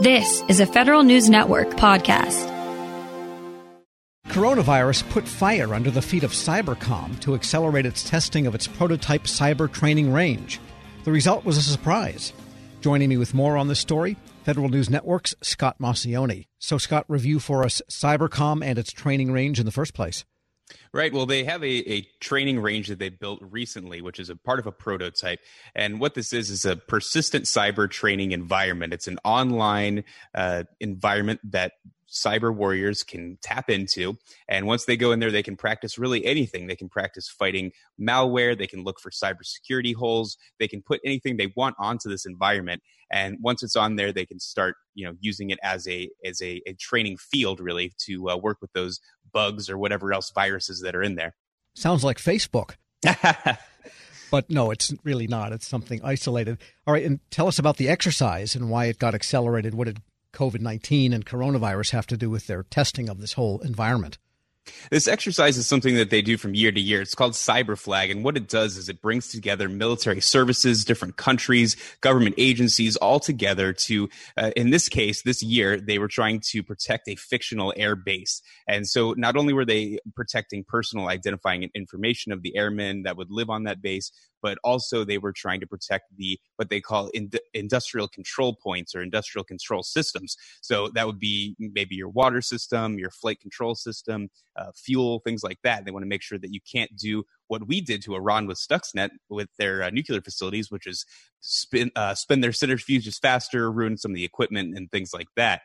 This is a Federal News Network podcast. Coronavirus put fire under the feet of Cybercom to accelerate its testing of its prototype cyber training range. The result was a surprise. Joining me with more on this story, Federal News Network's Scott Maucione. So, Scott, review for us Cybercom and its training range in the first place. Right. Well, they have a, a training range that they built recently, which is a part of a prototype. And what this is is a persistent cyber training environment. It's an online uh, environment that cyber warriors can tap into. And once they go in there, they can practice really anything. They can practice fighting malware. They can look for cybersecurity holes. They can put anything they want onto this environment. And once it's on there, they can start, you know, using it as a as a, a training field, really, to uh, work with those bugs or whatever else viruses that are in there. Sounds like Facebook. but no, it's really not. It's something isolated. All right, and tell us about the exercise and why it got accelerated. What did COVID 19 and coronavirus have to do with their testing of this whole environment? This exercise is something that they do from year to year. It's called Cyber Flag. And what it does is it brings together military services, different countries, government agencies all together to, uh, in this case, this year, they were trying to protect a fictional air base. And so not only were they protecting personal identifying information of the airmen that would live on that base, but also they were trying to protect the what they call in, industrial control points or industrial control systems. So that would be maybe your water system, your flight control system, uh, fuel, things like that. They want to make sure that you can't do what we did to Iran with Stuxnet with their uh, nuclear facilities, which is spin uh, spin their centrifuges faster, ruin some of the equipment and things like that.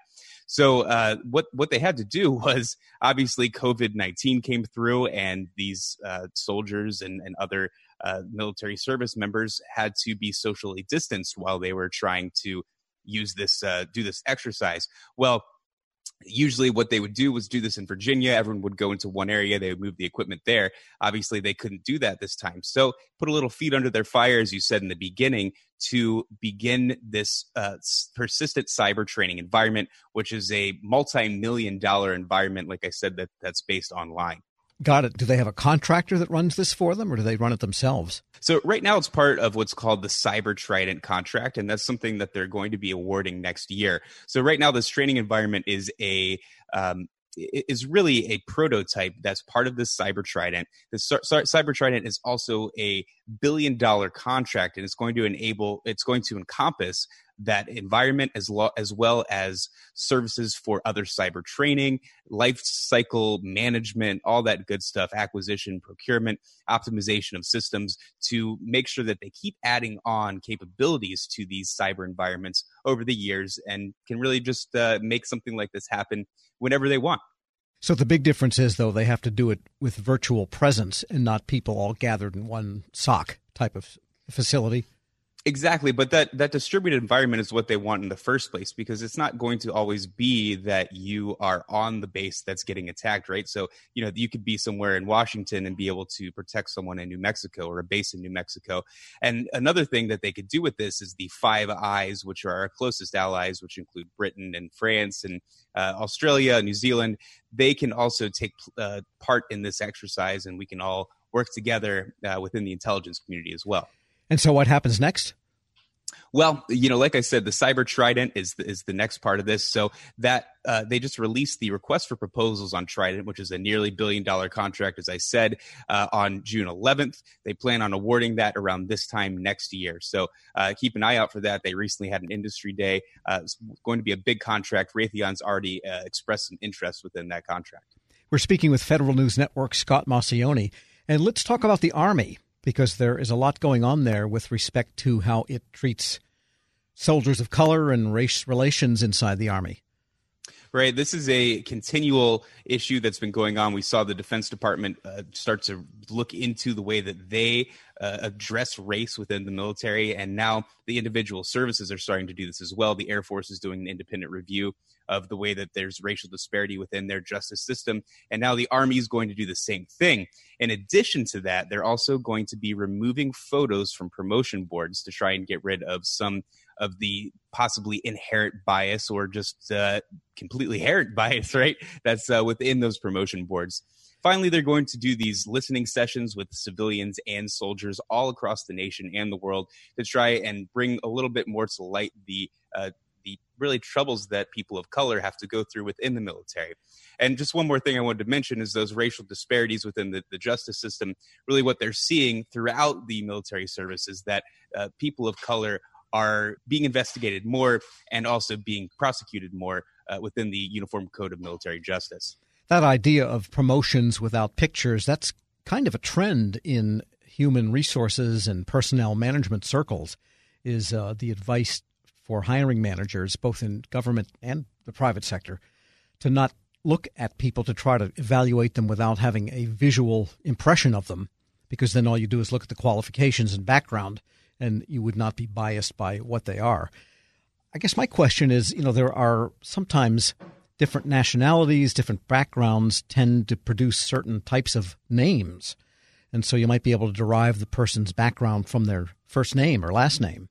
So uh, what what they had to do was obviously COVID nineteen came through, and these uh, soldiers and, and other uh, military service members had to be socially distanced while they were trying to use this uh, do this exercise. Well, usually what they would do was do this in Virginia. Everyone would go into one area. They would move the equipment there. Obviously, they couldn't do that this time. So put a little feet under their fire, as you said in the beginning, to begin this uh, persistent cyber training environment, which is a multi-million dollar environment, like I said, that that's based online. Got it. Do they have a contractor that runs this for them, or do they run it themselves? So right now, it's part of what's called the Cyber Trident contract, and that's something that they're going to be awarding next year. So right now, this training environment is a um, is really a prototype that's part of this Cyber Trident. The Cyber Trident is also a billion dollar contract, and it's going to enable, it's going to encompass that environment as, lo- as well as services for other cyber training, life cycle management, all that good stuff, acquisition, procurement, optimization of systems to make sure that they keep adding on capabilities to these cyber environments over the years and can really just uh, make something like this happen whenever they want. So the big difference is, though, they have to do it with virtual presence and not people all gathered in one sock type of facility. Exactly, but that that distributed environment is what they want in the first place because it's not going to always be that you are on the base that's getting attacked, right? So, you know, you could be somewhere in Washington and be able to protect someone in New Mexico or a base in New Mexico. And another thing that they could do with this is the Five Eyes, which are our closest allies, which include Britain and France and uh, Australia, New Zealand. They can also take uh, part in this exercise, and we can all work together uh, within the intelligence community as well. And so, what happens next? Well, you know, like I said, the Cyber Trident is the, is the next part of this. So that uh, they just released the request for proposals on Trident, which is a nearly billion dollar contract, as I said, uh, on June 11th. They plan on awarding that around this time next year. So uh, keep an eye out for that. They recently had an industry day. Uh, it's going to be a big contract. Raytheon's already uh, expressed some interest within that contract. We're speaking with Federal News Network Scott Maucione, and let's talk about the Army because there is a lot going on there with respect to how it treats soldiers of color and race relations inside the Army. Right. This is a continual issue that's been going on. We saw the Defense Department uh, start to look into the way that they uh, address race within the military, and now the individual services are starting to do this as well. The Air Force is doing an independent review of the way that there's racial disparity within their justice system, and now the Army is going to do the same thing. In addition to that, they're also going to be removing photos from promotion boards to try and get rid of some of the possibly inherent bias or just uh, completely inherent bias, right? That's uh, within those promotion boards. Finally, they're going to do these listening sessions with civilians and soldiers all across the nation and the world to try and bring a little bit more to light the uh, the really troubles that people of color have to go through within the military. And just one more thing I wanted to mention is those racial disparities within the, the justice system. Really, what they're seeing throughout the military service is that uh, people of color are being investigated more and also being prosecuted more uh, within the Uniform Code of Military Justice. That idea of promotions without pictures, that's kind of a trend in human resources and personnel management circles, is uh, the advice for hiring managers, both in government and the private sector, to not look at people to try to evaluate them without having a visual impression of them, because then all you do is look at the qualifications and background and you would not be biased by what they are. I guess my question is you know, there are sometimes different nationalities, different backgrounds tend to produce certain types of names. And so you might be able to derive the person's background from their first name or last name.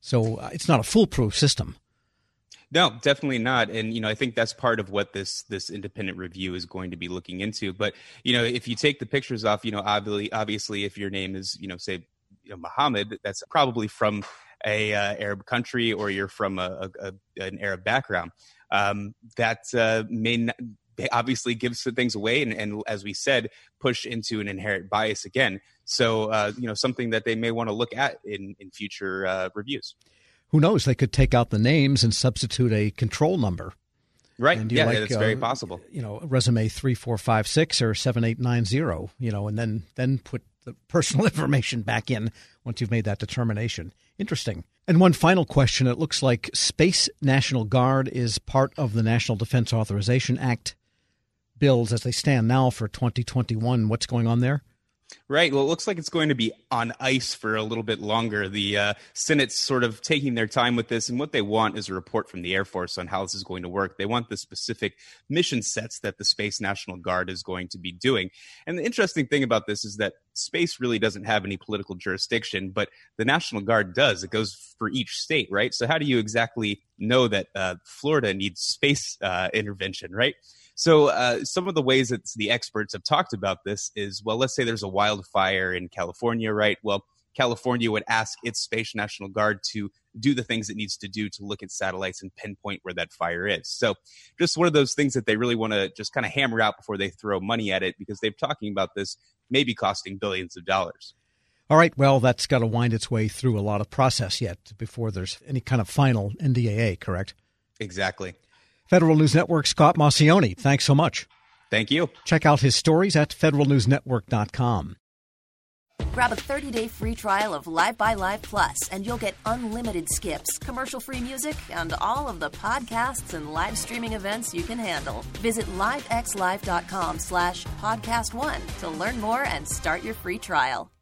So uh, it's not a foolproof system. No, definitely not. And you know, I think that's part of what this this independent review is going to be looking into. But you know, if you take the pictures off, you know, obviously, obviously, if your name is, you know, say you know, Muhammad, that's probably from a uh, Arab country or you're from a, a, a an Arab background. Um, that uh, may not, obviously gives things away, and, and, as we said, push into an inherent bias again. So uh, you know something that they may want to look at in in future uh, reviews. Who knows? They could take out the names and substitute a control number. Right. and Yeah, like, that's very uh, possible. You know, resume three four five six or seven eight nine zero. You know, and then then put the personal information back in once you've made that determination. Interesting. And one final question. It looks like Space National Guard is part of the National Defense Authorization Act bills as they stand now for 2021. What's going on there? Right. Well, it looks like it's going to be on ice for a little bit longer. The uh, Senate's sort of taking their time with this, and what they want is a report from the Air Force on how this is going to work. They want the specific mission sets that the Space National Guard is going to be doing. And the interesting thing about this is that space really doesn't have any political jurisdiction, but the National Guard does. It goes for each state, right? So, how do you exactly know that uh, Florida needs space uh, intervention, right? So, uh, some of the ways that the experts have talked about this is well, let's say there's a wildfire in California, right? Well, California would ask its Space National Guard to do the things it needs to do to look at satellites and pinpoint where that fire is. So, just one of those things that they really want to just kind of hammer out before they throw money at it because they're talking about this maybe costing billions of dollars. All right, well, that's got to wind its way through a lot of process yet before there's any kind of final NDAA, correct? Exactly. Federal News Network Scott Maucione, thanks so much. Thank you. Check out his stories at federalnewsnetwork.com. Grab a 30-day free trial of Live by Live Plus, and you'll get unlimited skips, commercial-free music, and all of the podcasts and live streaming events you can handle. Visit livexlive.com slash podcast one to learn more and start your free trial.